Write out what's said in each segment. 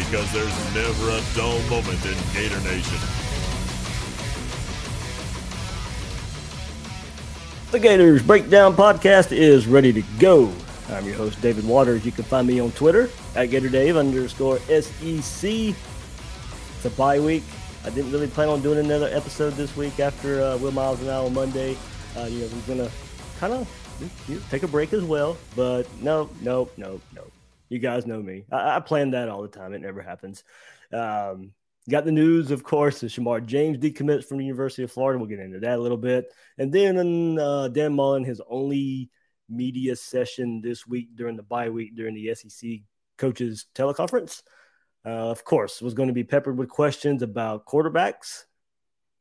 Because there's never a dull moment in Gator Nation. The Gators Breakdown podcast is ready to go. I'm your host, David Waters. You can find me on Twitter at GatorDave underscore SEC. It's a bye week. I didn't really plan on doing another episode this week after uh, Will Miles and I on Monday. Uh, you know, we're going to kind of take a break as well. But no, no, no, no. You guys know me. I, I plan that all the time. It never happens. Um, got the news, of course, that Shemar James decommits from the University of Florida. We'll get into that a little bit. And then uh, Dan Mullen, his only media session this week during the bye week during the SEC coaches teleconference. Uh, of course, was going to be peppered with questions about quarterbacks,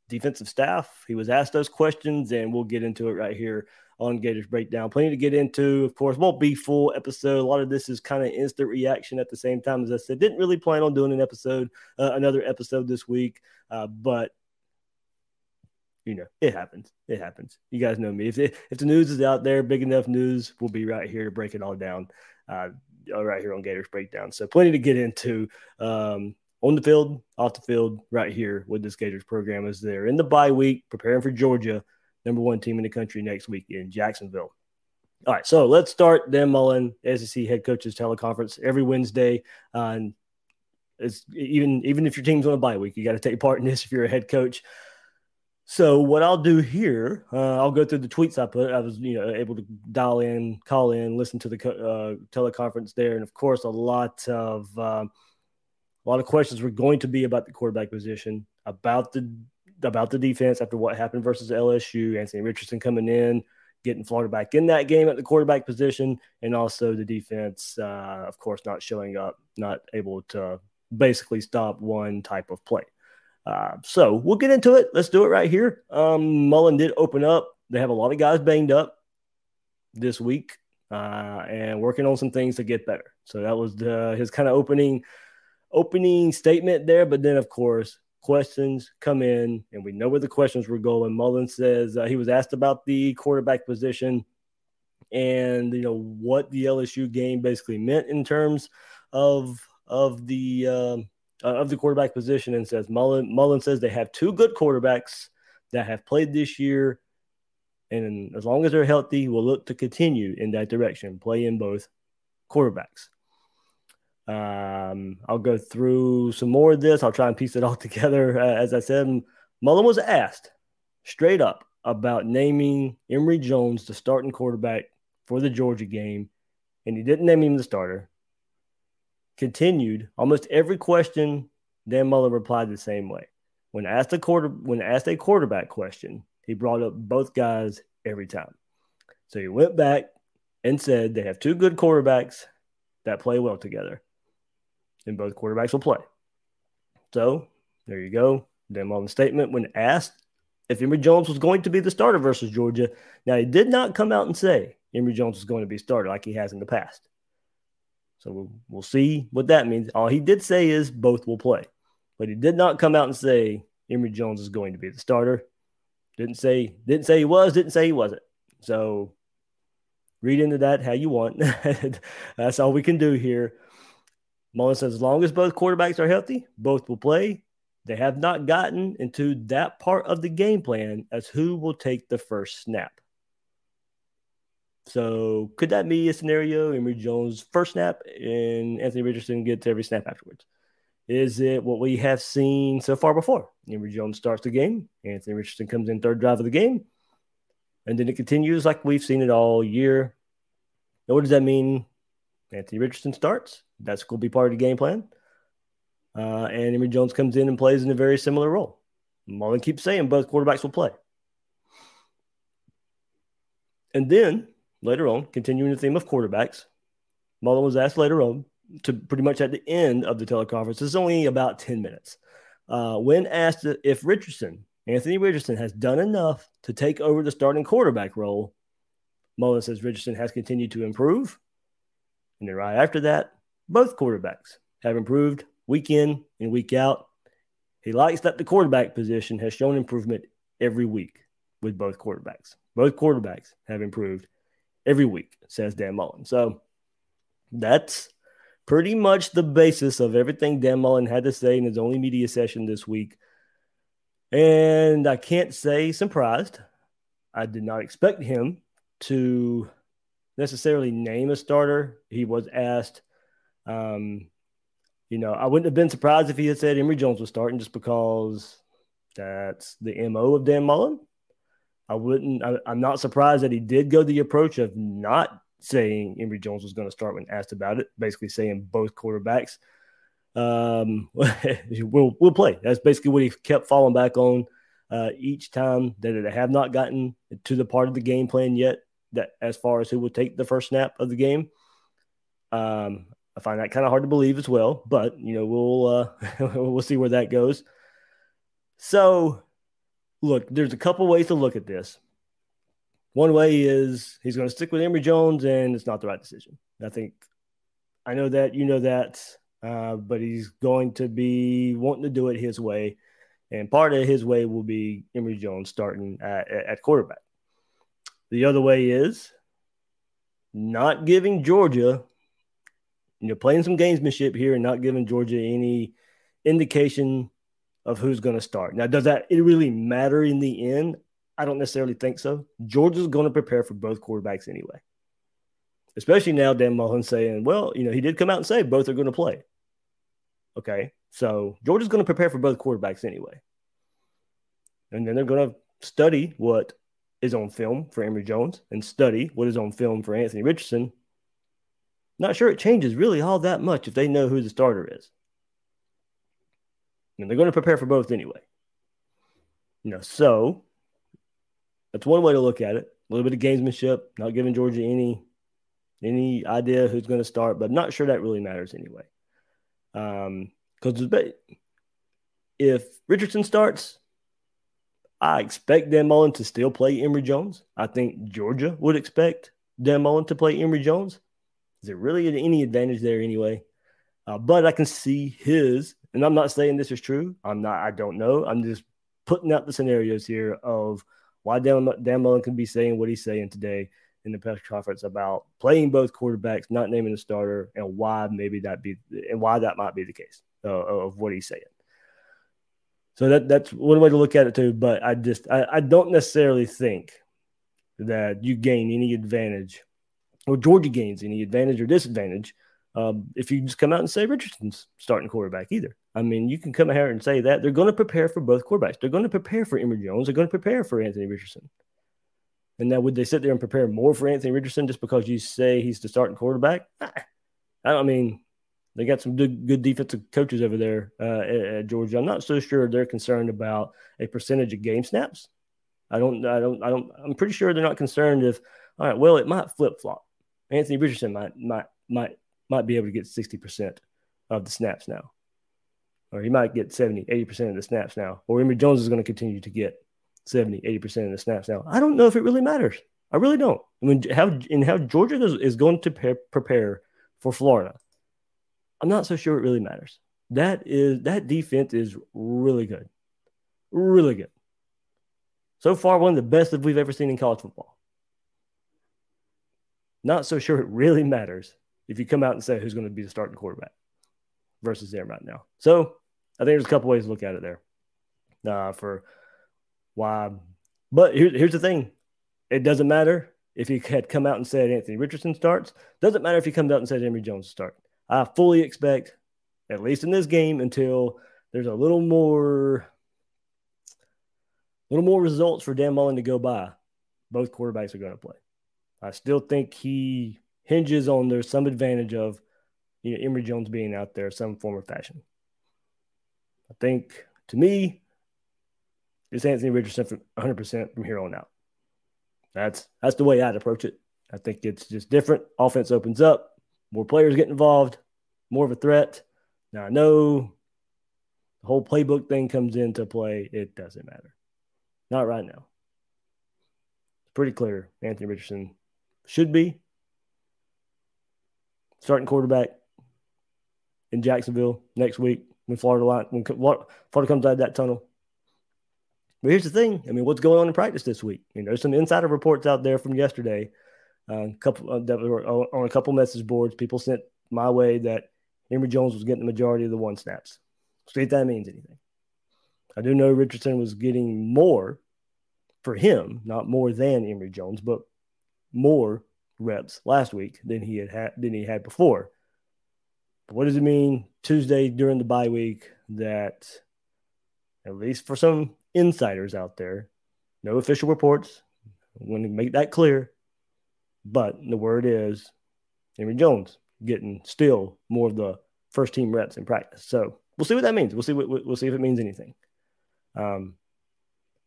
defensive staff. He was asked those questions, and we'll get into it right here on Gators Breakdown. Plenty to get into. Of course, won't be full episode. A lot of this is kind of instant reaction at the same time. As I said, didn't really plan on doing an episode, uh, another episode this week, uh, but you know, it happens. It happens. You guys know me. If it, if the news is out there, big enough news, we'll be right here to break it all down. Uh, right here on Gators Breakdown. So plenty to get into. Um, on the field, off the field, right here with this Gators program as they're in the bye week, preparing for Georgia number one team in the country next week in Jacksonville. All right, so let's start Dan Mullen, SEC head coaches teleconference every Wednesday. Uh, and it's even even if your team's on a bye week, you got to take part in this if you're a head coach. So what I'll do here, uh, I'll go through the tweets I put. I was you know able to dial in, call in, listen to the uh, teleconference there, and of course a lot of um, a lot of questions were going to be about the quarterback position, about the about the defense after what happened versus LSU. Anthony Richardson coming in, getting Florida back in that game at the quarterback position, and also the defense, uh, of course, not showing up, not able to basically stop one type of play. Uh, so we'll get into it. Let's do it right here. Um, Mullen did open up. They have a lot of guys banged up this week uh, and working on some things to get better. So that was the, his kind of opening opening statement there. But then, of course, questions come in, and we know where the questions were going. Mullen says uh, he was asked about the quarterback position and you know what the LSU game basically meant in terms of of the um, uh, of the quarterback position, and says Mullen Mullen says they have two good quarterbacks that have played this year, and as long as they're healthy, we'll look to continue in that direction, play in both quarterbacks. Um, I'll go through some more of this. I'll try and piece it all together. Uh, as I said, Mullen was asked straight up about naming Emory Jones the starting quarterback for the Georgia game, and he didn't name him the starter. Continued almost every question. Dan Mullen replied the same way. When asked a quarter, when asked a quarterback question, he brought up both guys every time. So he went back and said they have two good quarterbacks that play well together then both quarterbacks will play. So there you go. Dan Mullen's statement when asked if Emory Jones was going to be the starter versus Georgia. Now, he did not come out and say Emory Jones was going to be starter like he has in the past. So we'll, we'll see what that means. All he did say is both will play. but he did not come out and say Emory Jones is going to be the starter. Didn't say didn't say he was, didn't say he wasn't. So read into that how you want. That's all we can do here. Mullen says as long as both quarterbacks are healthy, both will play. They have not gotten into that part of the game plan as who will take the first snap. So could that be a scenario? Emory Jones first snap and Anthony Richardson gets every snap afterwards. Is it what we have seen so far before? Emory Jones starts the game, Anthony Richardson comes in third drive of the game, and then it continues like we've seen it all year. Now, what does that mean? Anthony Richardson starts. That's going to be part of the game plan. Uh, and Emory Jones comes in and plays in a very similar role. Mullen keeps saying both quarterbacks will play. And then later on, continuing the theme of quarterbacks, Mullen was asked later on to pretty much at the end of the teleconference. It's only about 10 minutes. Uh, when asked if Richardson, Anthony Richardson, has done enough to take over the starting quarterback role, Mullen says Richardson has continued to improve. And then right after that, both quarterbacks have improved week in and week out. He likes that the quarterback position has shown improvement every week with both quarterbacks. Both quarterbacks have improved every week, says Dan Mullen. So that's pretty much the basis of everything Dan Mullen had to say in his only media session this week. And I can't say surprised. I did not expect him to necessarily name a starter. He was asked, um, you know, I wouldn't have been surprised if he had said Emory Jones was starting just because that's the MO of Dan Mullen. I wouldn't, I, am not surprised that he did go the approach of not saying Emory Jones was going to start when asked about it, basically saying both quarterbacks um, will will play. That's basically what he kept falling back on uh, each time that it have not gotten to the part of the game plan yet. That as far as who would take the first snap of the game, um, I find that kind of hard to believe as well. But you know, we'll uh, we'll see where that goes. So, look, there's a couple ways to look at this. One way is he's going to stick with Emory Jones, and it's not the right decision. I think I know that you know that, uh, but he's going to be wanting to do it his way, and part of his way will be Emory Jones starting at, at quarterback. The other way is not giving Georgia, you know, playing some gamesmanship here and not giving Georgia any indication of who's going to start. Now, does that it really matter in the end? I don't necessarily think so. Georgia's going to prepare for both quarterbacks anyway. Especially now, Dan Mullen saying, well, you know, he did come out and say both are going to play. Okay. So Georgia's going to prepare for both quarterbacks anyway. And then they're going to study what is on film for Emory Jones and study what is on film for Anthony Richardson. Not sure it changes really all that much if they know who the starter is. And they're going to prepare for both anyway. You know, so that's one way to look at it. A little bit of gamesmanship, not giving Georgia any any idea who's going to start, but not sure that really matters anyway. Um, because if Richardson starts, I expect Dan Mullen to still play Emory Jones. I think Georgia would expect Dan Mullen to play Emory Jones. Is there really any advantage there anyway? Uh, but I can see his, and I'm not saying this is true. I'm not. I don't know. I'm just putting out the scenarios here of why Dan, Dan Mullen can be saying what he's saying today in the press conference about playing both quarterbacks, not naming the starter, and why maybe that be and why that might be the case uh, of what he's saying. So that that's one way to look at it too. But I just I, I don't necessarily think that you gain any advantage or Georgia gains any advantage or disadvantage um, if you just come out and say Richardson's starting quarterback either. I mean, you can come out here and say that they're going to prepare for both quarterbacks. They're going to prepare for Emory Jones. They're going to prepare for Anthony Richardson. And now, would they sit there and prepare more for Anthony Richardson just because you say he's the starting quarterback? I don't mean they got some good, good defensive coaches over there uh, at, at, Georgia. I'm not so sure they're concerned about a percentage of game snaps. I don't, I don't, I don't. I'm pretty sure they're not concerned if, all right, well, it might flip flop. Anthony Richardson might, might, might, might be able to get 60 percent of the snaps now or he might get 70, 80% of the snaps now. Or Emory Jones is going to continue to get 70, 80% of the snaps now. I don't know if it really matters. I really don't. I mean, how in how Georgia is, is going to pre- prepare for Florida, I'm not so sure it really matters. That is that defense is really good. Really good. So far, one of the best that we've ever seen in college football. Not so sure it really matters if you come out and say who's going to be the starting quarterback versus them right now. So I think there's a couple ways to look at it there uh, for why. But here, here's the thing it doesn't matter if he had come out and said Anthony Richardson starts. Doesn't matter if he comes out and said Emory Jones start. I fully expect, at least in this game, until there's a little more, little more results for Dan Mullen to go by. Both quarterbacks are going to play. I still think he hinges on there's some advantage of you know, Emory Jones being out there some form of fashion. I think to me, it's Anthony Richardson from 100% from here on out. That's that's the way I'd approach it. I think it's just different. Offense opens up, more players get involved, more of a threat. Now I know the whole playbook thing comes into play. It doesn't matter. Not right now. It's pretty clear Anthony Richardson should be starting quarterback in Jacksonville next week when Florida line when Florida comes out of that tunnel. But here's the thing: I mean, what's going on in practice this week? You know, there's some insider reports out there from yesterday. Uh, a couple uh, that were on a couple message boards. People sent my way that Emory Jones was getting the majority of the one snaps. See if that means anything. I do know Richardson was getting more for him, not more than Emory Jones, but more reps last week than he had, had than he had before. But what does it mean Tuesday during the bye week that at least for some insiders out there, no official reports. I want to make that clear. But the word is Emory Jones getting still more of the first team reps in practice. So we'll see what that means. We'll see what we'll see if it means anything. Um,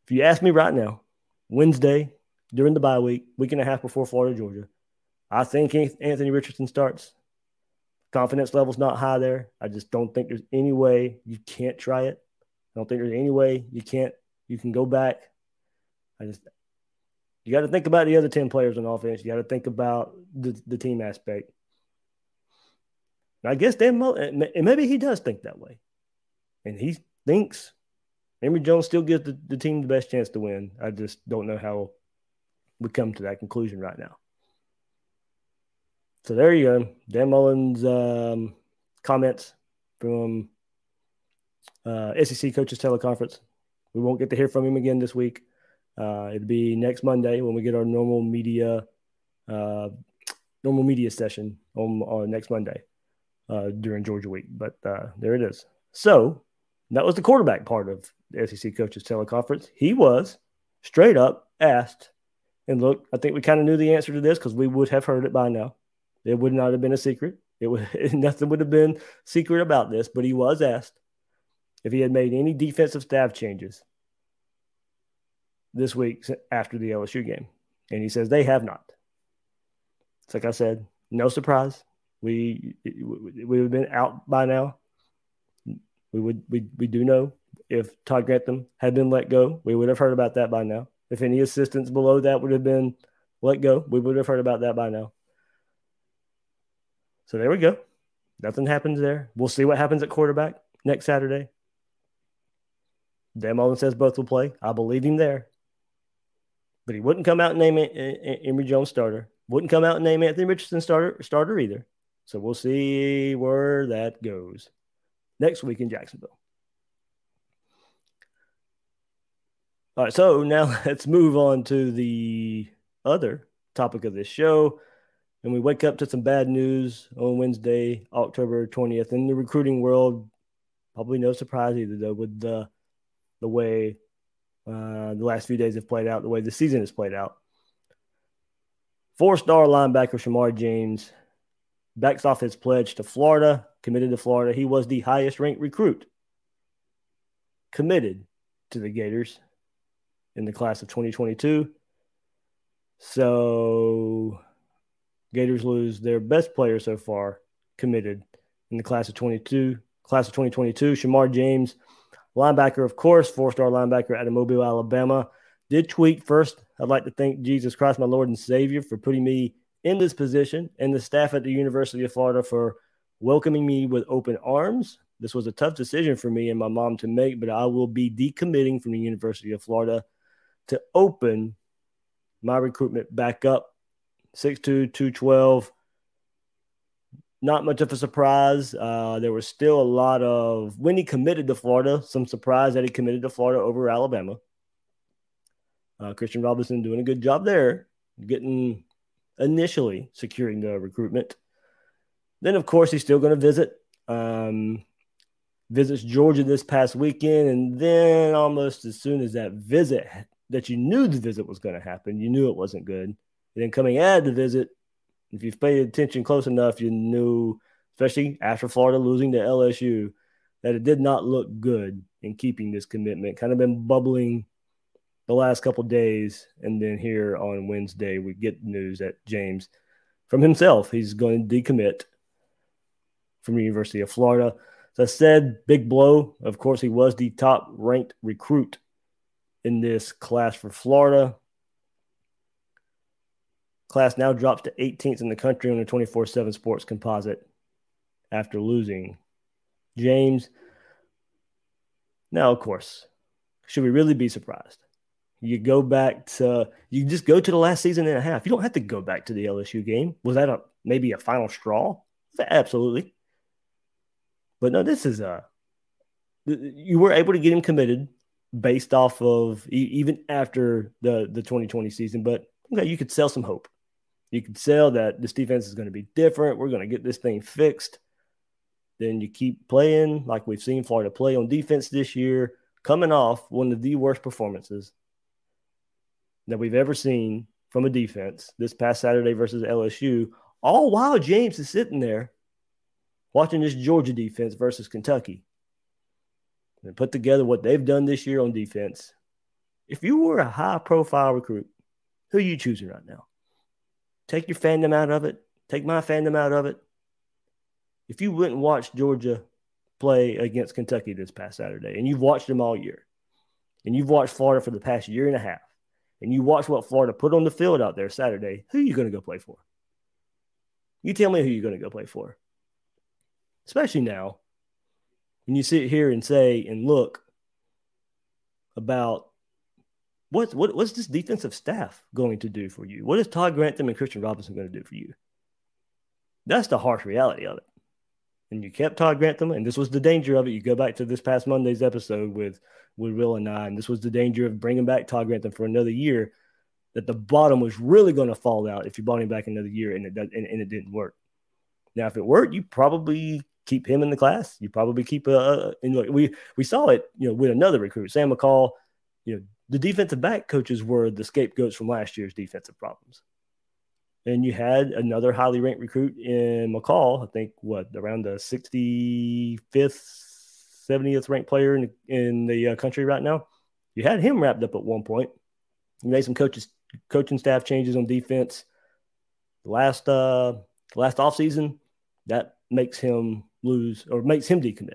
if you ask me right now, Wednesday during the bye week, week and a half before Florida Georgia, I think Anthony Richardson starts. Confidence level's not high there. I just don't think there's any way you can't try it. I don't think there's any way you can't you can go back. I just you got to think about the other 10 players on offense. You got to think about the, the team aspect. And I guess Dan Mullen, and maybe he does think that way. And he thinks Emory Jones still gives the, the team the best chance to win. I just don't know how we come to that conclusion right now. So there you go. Dan Mullen's um, comments from uh, SEC coaches teleconference. We won't get to hear from him again this week. Uh, it'll be next Monday when we get our normal media uh, normal media session on, on next Monday uh, during Georgia week. But uh, there it is. So that was the quarterback part of the SEC coaches teleconference. He was straight up asked, and look, I think we kind of knew the answer to this because we would have heard it by now. It would not have been a secret. It would nothing would have been secret about this, but he was asked if he had made any defensive staff changes this week after the LSU game. And he says they have not. It's like I said, no surprise. We we would have been out by now. We would we we do know if Todd Grantham had been let go, we would have heard about that by now. If any assistants below that would have been let go, we would have heard about that by now. So there we go. Nothing happens there. We'll see what happens at quarterback next Saturday. Dan Mullen says both will play. I believe him there. But he wouldn't come out and name eh, eh, Emory Jones starter. Wouldn't come out and name Anthony Richardson starter starter either. So we'll see where that goes next week in Jacksonville. All right, so now let's move on to the other topic of this show. And we wake up to some bad news on Wednesday, October 20th. In the recruiting world, probably no surprise either, though, with the the way uh, the last few days have played out, the way the season has played out. Four star linebacker Shemar James backs off his pledge to Florida, committed to Florida. He was the highest ranked recruit committed to the Gators in the class of 2022. So, Gators lose their best player so far committed in the class of 22, class of 2022. Shemar James linebacker, of course, four star linebacker of Mobile, Alabama. Did tweet first. I'd like to thank Jesus Christ, my Lord and Savior, for putting me in this position and the staff at the University of Florida for welcoming me with open arms. This was a tough decision for me and my mom to make, but I will be decommitting from the University of Florida to open my recruitment back up. 6'2, 212. Not much of a surprise. Uh, there was still a lot of, when he committed to Florida, some surprise that he committed to Florida over Alabama. Uh, Christian Robinson doing a good job there, getting initially securing the recruitment. Then, of course, he's still going to visit. Um, visits Georgia this past weekend, and then almost as soon as that visit that you knew the visit was going to happen, you knew it wasn't good. And then coming out of the visit, if you've paid attention close enough, you knew, especially after Florida losing to LSU, that it did not look good in keeping this commitment. Kind of been bubbling the last couple days, and then here on Wednesday we get news that James, from himself, he's going to decommit from the University of Florida. As I said, big blow. Of course, he was the top ranked recruit in this class for Florida. Class now drops to 18th in the country on the 24 7 sports composite after losing James. Now, of course, should we really be surprised? You go back to, you just go to the last season and a half. You don't have to go back to the LSU game. Was that a maybe a final straw? Absolutely. But no, this is a you were able to get him committed based off of even after the the 2020 season. But okay, you could sell some hope. You could sell that this defense is going to be different. We're going to get this thing fixed. Then you keep playing like we've seen Florida play on defense this year, coming off one of the worst performances that we've ever seen from a defense this past Saturday versus LSU. All while James is sitting there watching this Georgia defense versus Kentucky and put together what they've done this year on defense, if you were a high profile recruit, who are you choosing right now? Take your fandom out of it. Take my fandom out of it. If you went and watched Georgia play against Kentucky this past Saturday, and you've watched them all year, and you've watched Florida for the past year and a half, and you watch what Florida put on the field out there Saturday, who are you going to go play for? You tell me who you're going to go play for especially now, when you sit here and say and look about what, what what's this defensive staff going to do for you? What is Todd Grantham and Christian Robinson going to do for you? That's the harsh reality of it. And you kept Todd Grantham, and this was the danger of it. You go back to this past Monday's episode with with Will and I, and this was the danger of bringing back Todd Grantham for another year. That the bottom was really going to fall out if you brought him back another year, and it and, and it didn't work. Now, if it worked, you probably keep him in the class. You probably keep a. And look, we we saw it, you know, with another recruit, Sam McCall. You know, the defensive back coaches were the scapegoats from last year's defensive problems. And you had another highly ranked recruit in McCall. I think what around the 65th, 70th ranked player in the, in the uh, country right now. You had him wrapped up at one point. You made some coaches coaching staff changes on defense. The last uh last offseason, that makes him lose or makes him decommit.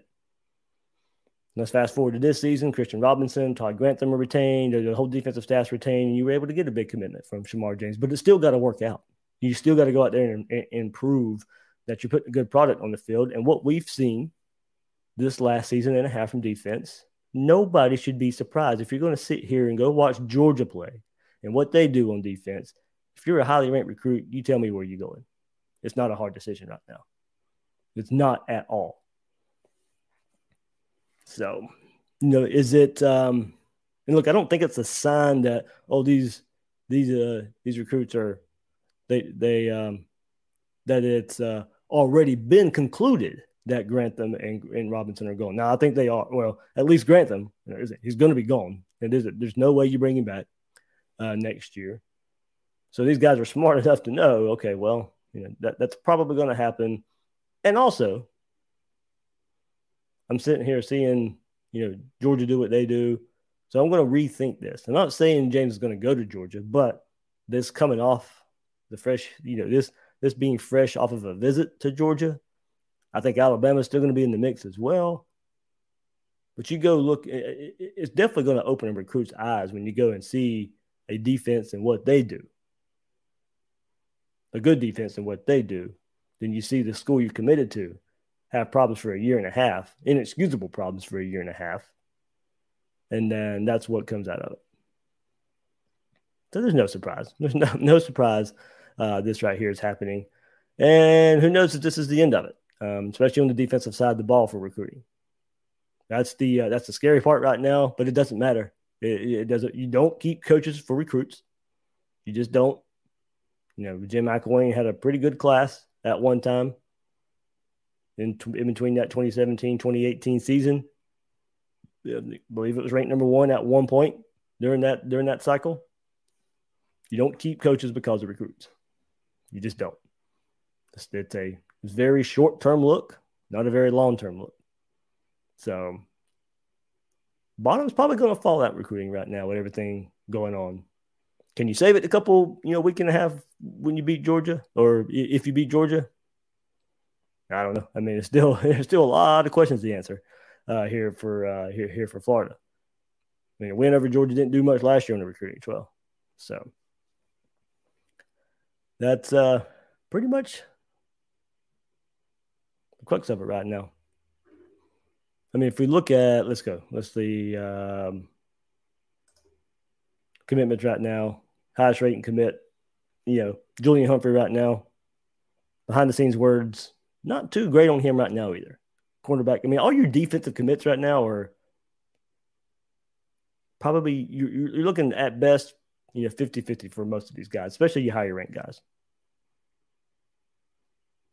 Let's fast forward to this season. Christian Robinson, Todd Grantham are retained. The whole defensive staff's retained. And you were able to get a big commitment from Shemar James, but it's still got to work out. You still got to go out there and, and, prove that you're putting a good product on the field. And what we've seen this last season and a half from defense, nobody should be surprised if you're going to sit here and go watch Georgia play and what they do on defense. If you're a highly ranked recruit, you tell me where you're going. It's not a hard decision right now. It's not at all. So, you know, is it? Um, and look, I don't think it's a sign that oh these these uh these recruits are they they um that it's uh, already been concluded that Grantham and, and Robinson are gone. Now I think they are. Well, at least Grantham, isn't he's going to be gone. And there's there's no way you bring him back uh, next year. So these guys are smart enough to know. Okay, well, you know that that's probably going to happen. And also, I'm sitting here seeing, you know, Georgia do what they do. So I'm going to rethink this. I'm not saying James is going to go to Georgia, but this coming off the fresh, you know, this this being fresh off of a visit to Georgia, I think Alabama's still going to be in the mix as well. But you go look, it's definitely going to open a recruit's eyes when you go and see a defense and what they do, a good defense and what they do, then you see the school you committed to have problems for a year and a half, inexcusable problems for a year and a half. And then that's what comes out of it. So there's no surprise. There's no, no surprise uh, this right here is happening. And who knows if this is the end of it, um, especially on the defensive side of the ball for recruiting. That's the uh, that's the scary part right now, but it doesn't matter. It, it, doesn't. You don't keep coaches for recruits. You just don't. You know, Jim McElwain had a pretty good class at one time in, in between that 2017 2018 season. I believe it was ranked number one at one point during that during that cycle. You don't keep coaches because of recruits. You just don't. It's, it's a very short term look, not a very long term look. So, bottom's probably going to fall out recruiting right now with everything going on. Can you save it a couple, you know, week and a half when you beat Georgia, or if you beat Georgia? I don't know. I mean, it's still there's still a lot of questions to answer uh, here for uh, here here for Florida. I mean, a win over Georgia didn't do much last year on the recruiting trail, so that's uh, pretty much the crux of it right now. I mean, if we look at, let's go, let's see, um, commitments right now, highest rating commit, you know, Julian Humphrey right now, behind the scenes words, not too great on him right now either. Cornerback, I mean, all your defensive commits right now are probably, you're, you're looking at best, you know, 50 50 for most of these guys, especially your higher ranked guys.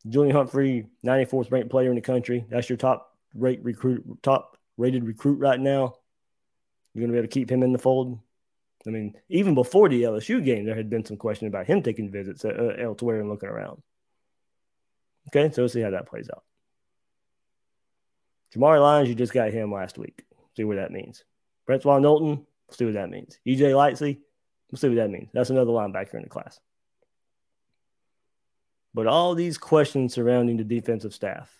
Julian Humphrey, 94th ranked player in the country. That's your top rate recruit, top rated recruit right now. You're going to be able to keep him in the fold. I mean, even before the LSU game, there had been some question about him taking visits uh, elsewhere and looking around. Okay, so we'll see how that plays out. Jamari Lyons, you just got him last week. See what that means. Francois Knowlton, we'll see what that means. EJ Lightsey, we'll see what that means. That's another linebacker in the class. But all these questions surrounding the defensive staff.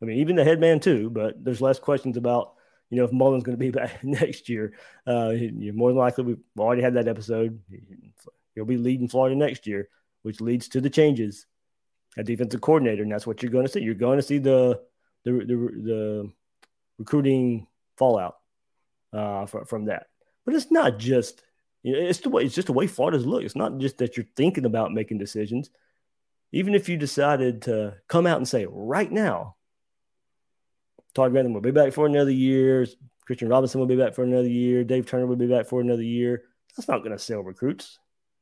I mean, even the head man too, but there's less questions about, you know, if Mullen's going to be back next year. Uh, you're more than likely, we've already had that episode. He'll be leading Florida next year, which leads to the changes at defensive coordinator. And that's what you're going to see. You're going to see the, the, the, the recruiting fallout uh, from, from that. But it's not just, you know, it's the way, it's just the way Florida's look. It's not just that you're thinking about making decisions even if you decided to come out and say right now, Todd Grantham will be back for another year, Christian Robinson will be back for another year, Dave Turner will be back for another year. That's not going to sell recruits.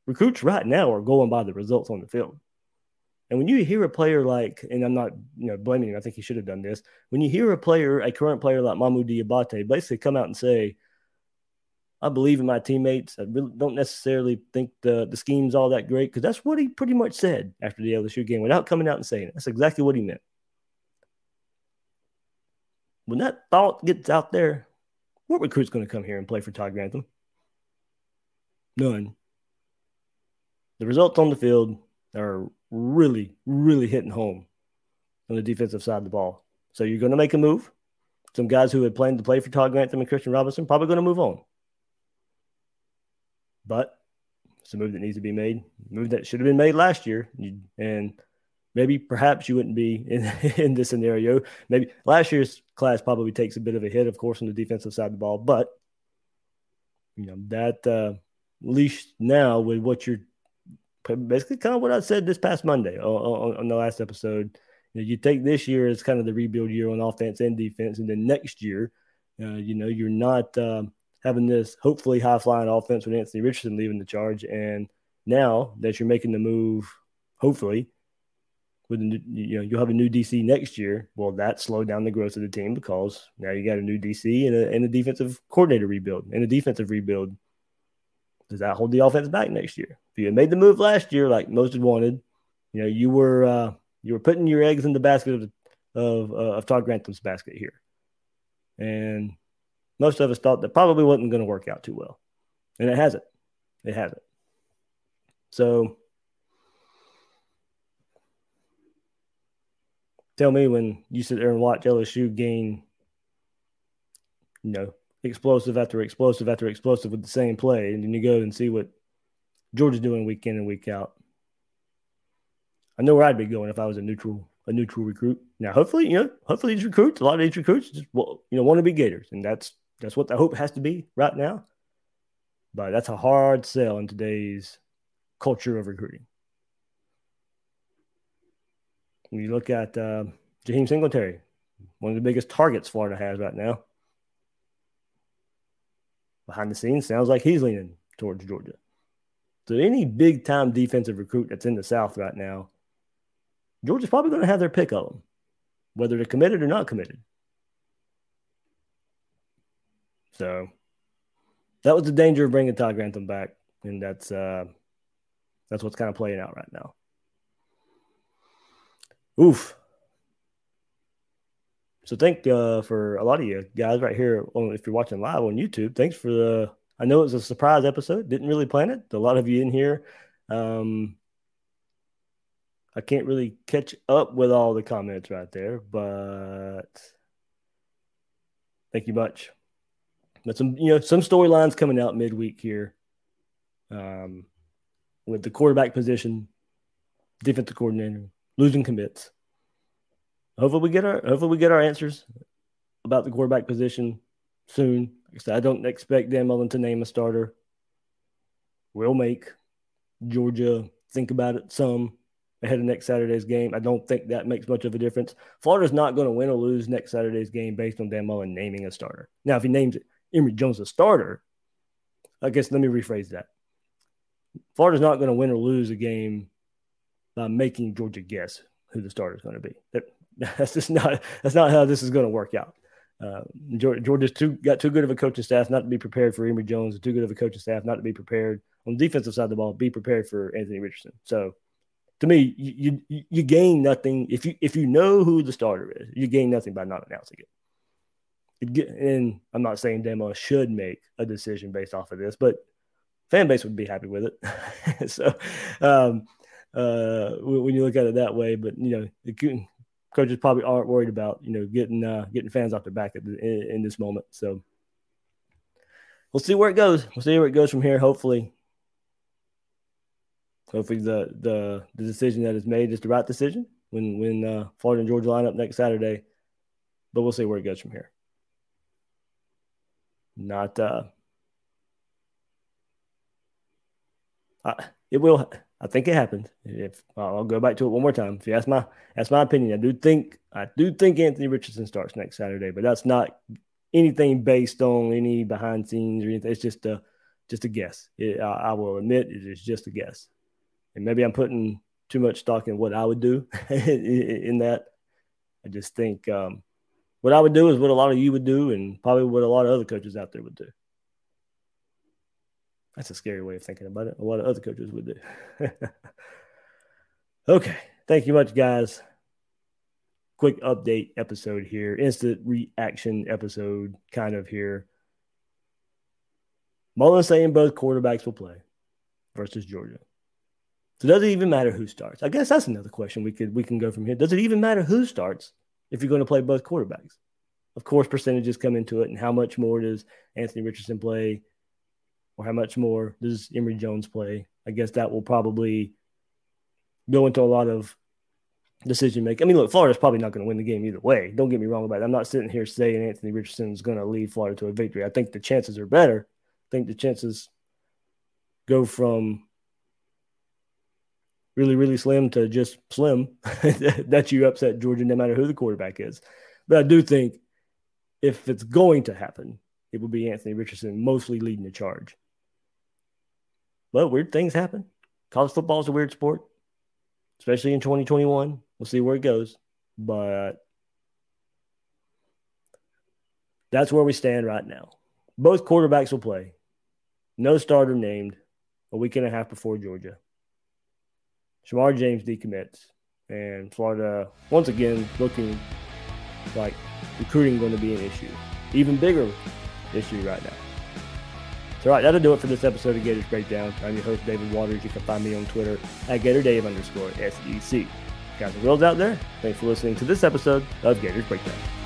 Recruits right now are going by the results on the field. And when you hear a player like, and I'm not, you know, blaming him, I think he should have done this. When you hear a player, a current player like Mohamoud Diabate, basically come out and say, I believe in my teammates. I really don't necessarily think the the scheme's all that great because that's what he pretty much said after the LSU game without coming out and saying it. That's exactly what he meant. When that thought gets out there, what recruit's going to come here and play for Todd Grantham? None. The results on the field are really, really hitting home on the defensive side of the ball. So you're going to make a move. Some guys who had planned to play for Todd Grantham and Christian Robinson probably going to move on but it's a move that needs to be made. move that should have been made last year, and maybe perhaps you wouldn't be in, in this scenario. Maybe last year's class probably takes a bit of a hit, of course, on the defensive side of the ball, but you know that uh, leash now with what you're basically kind of what I said this past Monday on, on the last episode. You, know, you, take this year as kind of the rebuild year on offense and defense, and then next year, uh, you know, you're not. Um, having this hopefully high flying offense with Anthony Richardson leaving the charge, and now that you're making the move, hopefully, with new, you know you'll have a new DC next year. Well, that slowed down the growth of the team because now you got a new DC and a, and a defensive coordinator rebuild and a defensive rebuild. Does that hold the offense back next year? If you had made the move last year, like most had wanted, you know you were uh, you were putting your eggs in the basket of of, uh, of Todd Grantham's basket here, and most of us thought that probably wasn't going to work out too well. And it hasn't. It hasn't. So tell me when you sit there and watch LSU gain, you know, explosive after explosive after explosive with the same play, and then you go and see what Georgia's doing week in and week out. I know where I'd be going if I was a neutral a neutral recruit. Now, hopefully, you know, hopefully these recruits, a lot of these recruits, just well, you know, want to be Gators, and that's that's what the hope has to be right now. But that's a hard sell in today's culture of recruiting. When you look at uh, Jaheim Singletary, one of the biggest targets Florida has right now. Behind the scenes, sounds like he's leaning towards Georgia. So any big time defensive recruit that's in the South right now, Georgia's probably going to have their pick of them, whether they're committed or not committed. So that was the danger of bringing Todd Grantham back, and that's uh, that's what's kind of playing out right now. Oof. So thank uh, for a lot of you guys right here. If you're watching live on YouTube, thanks for the. I know it was a surprise episode. Didn't really plan it. A lot of you in here. Um, I can't really catch up with all the comments right there, but thank you much. But some, you know, some storylines coming out midweek here, um, with the quarterback position, defensive coordinator losing commits. Hopefully we get our hopefully we get our answers about the quarterback position soon. I don't expect Dan Mullen to name a starter. We'll make Georgia think about it some ahead of next Saturday's game. I don't think that makes much of a difference. Florida's not going to win or lose next Saturday's game based on Dan Mullen naming a starter. Now, if he names Emory Jones a starter, I guess let me rephrase that. Florida's not going to win or lose a game by making Georgia guess who the starter is going to be. That, that's just not that's not how this is going to work out. Uh, Georgia's too got too good of a coaching staff not to be prepared for Emory Jones, too good of a coaching staff not to be prepared on the defensive side of the ball. Be prepared for Anthony Richardson. So, to me, you, you you gain nothing if you if you know who the starter is. You gain nothing by not announcing it. it and I'm not saying Demo should make a decision based off of this, but fan base would be happy with it. so, um, uh, when you look at it that way. But you know, the coaches probably aren't worried about you know getting uh, getting fans off their back the, in, in, this moment. So we'll see where it goes. We'll see where it goes from here. Hopefully, hopefully the the the decision that is made is the right decision when when uh, Florida and Georgia line up next Saturday. But we'll see where it goes from here. Not uh, it will I think it happened. If I'll go back to it one more time. If you ask my that's my opinion, I do think I do think Anthony Richardson starts next Saturday, but that's not anything based on any behind scenes or anything. It's just a just a guess. It, I, I, will admit it is just a guess, and maybe I'm putting too much stock in what I would do in, that. I just think um, what I would do is what a lot of you would do, and probably what a lot of other coaches out there would do. That's a scary way of thinking about it. A lot of other coaches would do. okay. Thank you much, guys. Quick update episode here. Instant reaction episode kind of here. Mullen saying both quarterbacks will play versus Georgia. So does it even matter who starts? I guess that's another question we could we can go from here. Does it even matter who starts if you're going to play both quarterbacks? Of course, percentages come into it, and how much more does Anthony Richardson play or how much more does Emory Jones play? I guess that will probably go into a lot of decision making. I mean, look, Florida's probably not going to win the game either way. Don't get me wrong about it. I'm not sitting here saying Anthony Richardson is going to lead Florida to a victory. I think the chances are better. I think the chances go from really, really slim to just slim that you upset Georgia no matter who the quarterback is. But I do think if it's going to happen, it will be Anthony Richardson mostly leading the charge. But weird things happen. College football is a weird sport, especially in 2021. We'll see where it goes. But that's where we stand right now. Both quarterbacks will play. No starter named a week and a half before Georgia. Shemar James decommits. And Florida, once again, looking like recruiting going to be an issue. Even bigger issue right now. So, all right, that'll do it for this episode of Gators Breakdown. I'm your host, David Waters. You can find me on Twitter at GatorDave underscore SEC. Guys and girls out there, thanks for listening to this episode of Gators Breakdown.